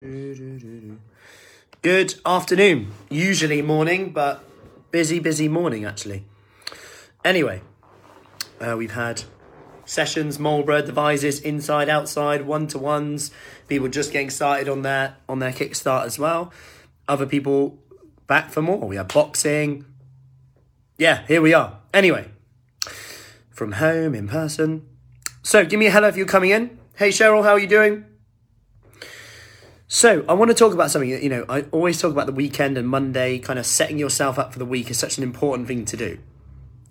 Good afternoon. Usually morning, but busy, busy morning actually. Anyway, uh, we've had sessions, Marlborough devices, inside, outside, one to ones. People just getting started on their on their kickstart as well. Other people back for more. We have boxing. Yeah, here we are. Anyway, from home in person. So give me a hello if you're coming in. Hey Cheryl, how are you doing? So, I want to talk about something that, you know, I always talk about the weekend and Monday, kind of setting yourself up for the week is such an important thing to do.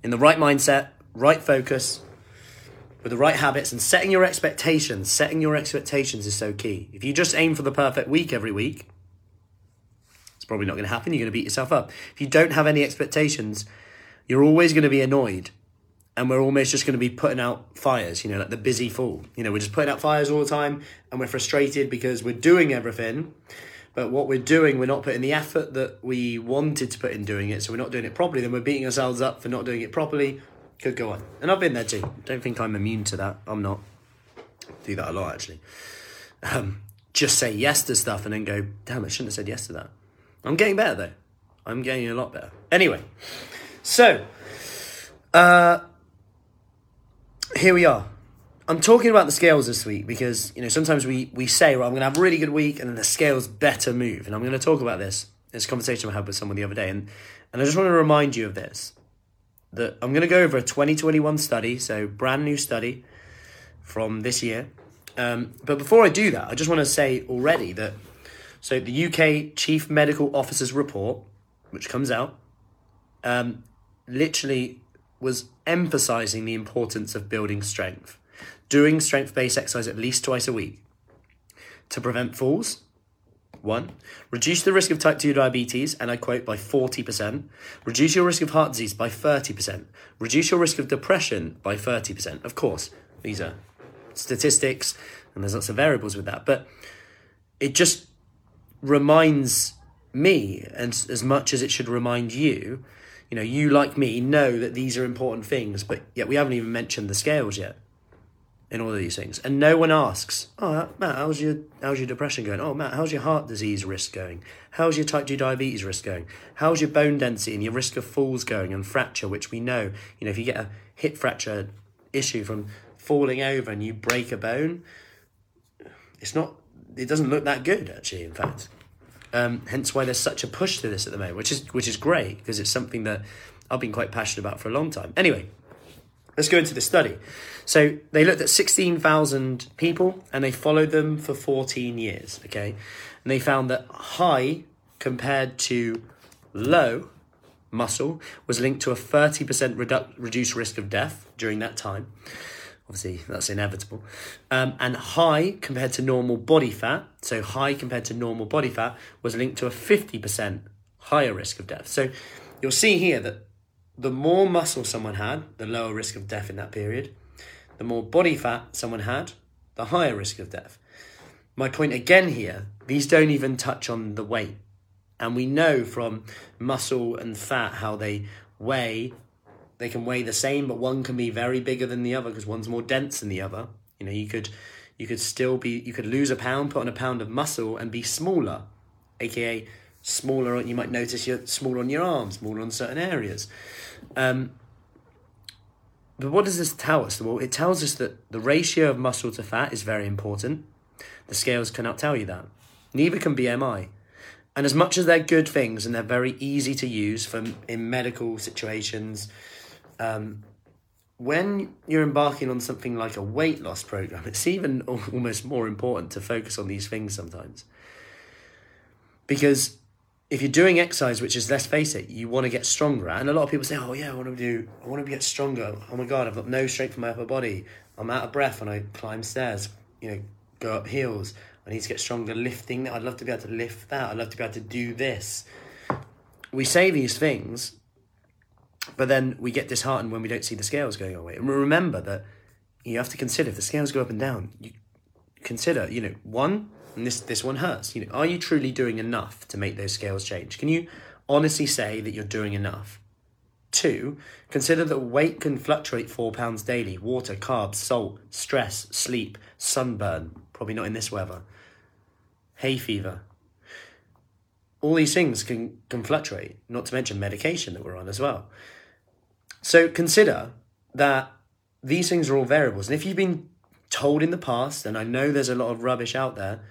In the right mindset, right focus, with the right habits, and setting your expectations. Setting your expectations is so key. If you just aim for the perfect week every week, it's probably not going to happen. You're going to beat yourself up. If you don't have any expectations, you're always going to be annoyed and we're almost just going to be putting out fires, you know, like the busy fool. You know, we're just putting out fires all the time and we're frustrated because we're doing everything, but what we're doing, we're not putting the effort that we wanted to put in doing it, so we're not doing it properly, then we're beating ourselves up for not doing it properly. Could go on. And I've been there too. Don't think I'm immune to that. I'm not. Do that a lot actually. Um, just say yes to stuff and then go, damn, I shouldn't have said yes to that. I'm getting better though. I'm getting a lot better. Anyway, so uh, here we are. I'm talking about the scales this week because you know sometimes we we say, "Well, I'm going to have a really good week," and then the scales better move. And I'm going to talk about this. It's a conversation I had with someone the other day, and and I just want to remind you of this. That I'm going to go over a 2021 study, so brand new study from this year. Um, but before I do that, I just want to say already that so the UK Chief Medical Officer's report, which comes out, um, literally was emphasizing the importance of building strength, doing strength based exercise at least twice a week to prevent falls. One, reduce the risk of type 2 diabetes, and I quote, by 40%. Reduce your risk of heart disease by 30%. Reduce your risk of depression by 30%. Of course, these are statistics, and there's lots of variables with that. But it just reminds me, and as much as it should remind you, you know, you like me know that these are important things, but yet we haven't even mentioned the scales yet in all of these things. And no one asks, oh, Matt, how's your, how's your depression going? Oh, Matt, how's your heart disease risk going? How's your type 2 diabetes risk going? How's your bone density and your risk of falls going and fracture, which we know, you know, if you get a hip fracture issue from falling over and you break a bone, it's not, it doesn't look that good, actually, in fact. Um, hence why there's such a push to this at the moment, which is which is great because it's something that I've been quite passionate about for a long time. Anyway, let's go into the study. So they looked at 16,000 people and they followed them for 14 years, okay? And they found that high compared to low muscle was linked to a 30% redu- reduced risk of death during that time. Obviously, that's inevitable. Um, and high compared to normal body fat, so high compared to normal body fat, was linked to a 50% higher risk of death. So you'll see here that the more muscle someone had, the lower risk of death in that period. The more body fat someone had, the higher risk of death. My point again here, these don't even touch on the weight. And we know from muscle and fat how they weigh they can weigh the same, but one can be very bigger than the other because one's more dense than the other. You know, you could you could still be you could lose a pound, put on a pound of muscle, and be smaller, aka smaller. You might notice you're smaller on your arms, smaller on certain areas. Um, but what does this tell us? Well, it tells us that the ratio of muscle to fat is very important. The scales cannot tell you that. Neither can BMI. And as much as they're good things and they're very easy to use for in medical situations, um, when you're embarking on something like a weight loss program, it's even almost more important to focus on these things sometimes. Because if you're doing exercise, which is let's face it, you want to get stronger and a lot of people say, "Oh yeah, I want to do, I want to get stronger." Oh my god, I've got no strength in my upper body. I'm out of breath when I climb stairs. You know, go up hills. I need to get stronger lifting. I'd love to be able to lift that. I'd love to be able to do this. We say these things, but then we get disheartened when we don't see the scales going away. And remember that you have to consider if the scales go up and down, you consider, you know, one, and this this one hurts. You know, are you truly doing enough to make those scales change? Can you honestly say that you're doing enough? Two, consider that weight can fluctuate four pounds daily. Water, carbs, salt, stress, sleep, sunburn. Probably not in this weather. hay fever. All these things can, can fluctuate, not to mention medication that we're on as well. So consider that these things are all variables. And if you've been told in the past, and I know there's a lot of rubbish out there,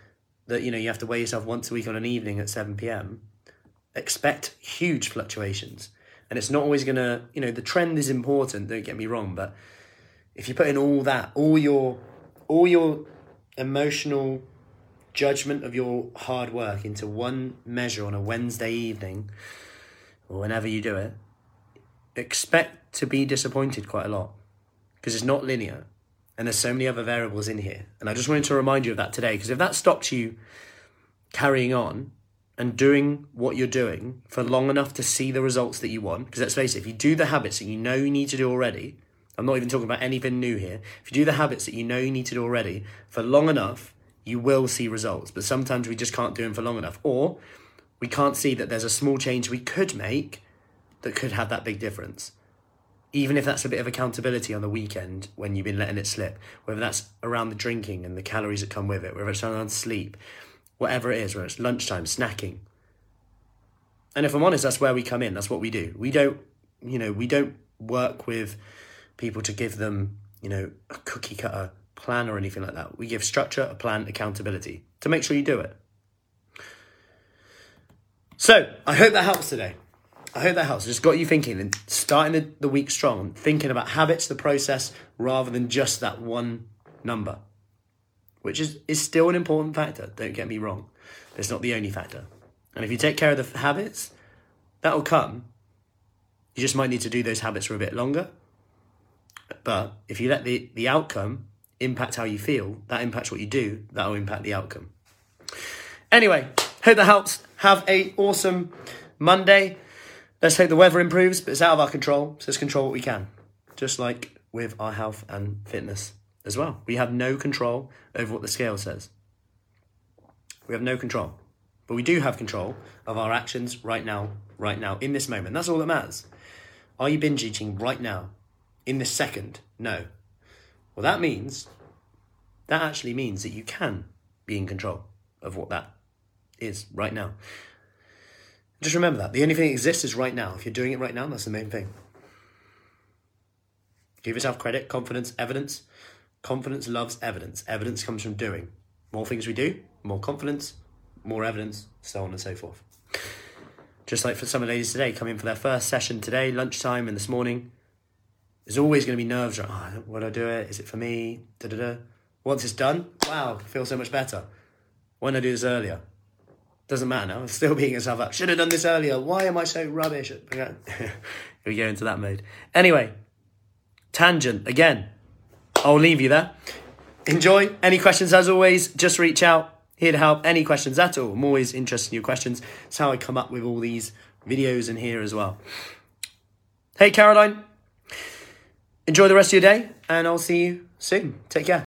that you know you have to weigh yourself once a week on an evening at 7 p.m., expect huge fluctuations. And it's not always gonna, you know, the trend is important, don't get me wrong, but if you put in all that, all your all your emotional judgment of your hard work into one measure on a Wednesday evening, or whenever you do it, expect to be disappointed quite a lot because it's not linear and there's so many other variables in here. And I just wanted to remind you of that today because if that stops you carrying on and doing what you're doing for long enough to see the results that you want, because let's face it, if you do the habits that you know you need to do already, I'm not even talking about anything new here. If you do the habits that you know you need to do already for long enough, you will see results. But sometimes we just can't do them for long enough. Or we can't see that there's a small change we could make that could have that big difference. Even if that's a bit of accountability on the weekend when you've been letting it slip, whether that's around the drinking and the calories that come with it, whether it's around sleep, whatever it is, whether it's lunchtime, snacking. And if I'm honest, that's where we come in. That's what we do. We don't, you know, we don't work with people to give them, you know, a cookie cutter plan or anything like that. We give structure, a plan, accountability to make sure you do it. So I hope that helps today. I hope that helps. Just got you thinking and starting the, the week strong, thinking about habits, the process, rather than just that one number, which is, is still an important factor. Don't get me wrong. It's not the only factor. And if you take care of the habits, that'll come. You just might need to do those habits for a bit longer. But if you let the, the outcome impact how you feel, that impacts what you do, that'll impact the outcome. Anyway, hope that helps. Have a awesome Monday. Let's hope the weather improves, but it's out of our control, so let's control what we can. Just like with our health and fitness as well. We have no control over what the scale says. We have no control. But we do have control of our actions right now, right now, in this moment. That's all that matters. Are you binge eating right now? In this second? No. Well, that means, that actually means that you can be in control of what that is right now. Just remember that. The only thing that exists is right now. If you're doing it right now, that's the main thing. Give yourself credit, confidence, evidence. Confidence loves evidence. Evidence comes from doing. More things we do, more confidence, more evidence, so on and so forth. Just like for some of the ladies today, coming for their first session today, lunchtime and this morning, there's always going to be nerves. Like, oh, will I do it? Is it for me? Da da da. Once it's done, wow, I feel so much better. Why didn't I do this earlier? Doesn't matter now. I'm still beating myself up. Should have done this earlier. Why am I so rubbish? we go into that mode. Anyway, tangent again. I'll leave you there. Enjoy. Any questions, as always, just reach out. Here to help. Any questions at all. I'm always interested in your questions. It's how I come up with all these videos in here as well. Hey, Caroline. Enjoy the rest of your day, and I'll see you soon. Take care.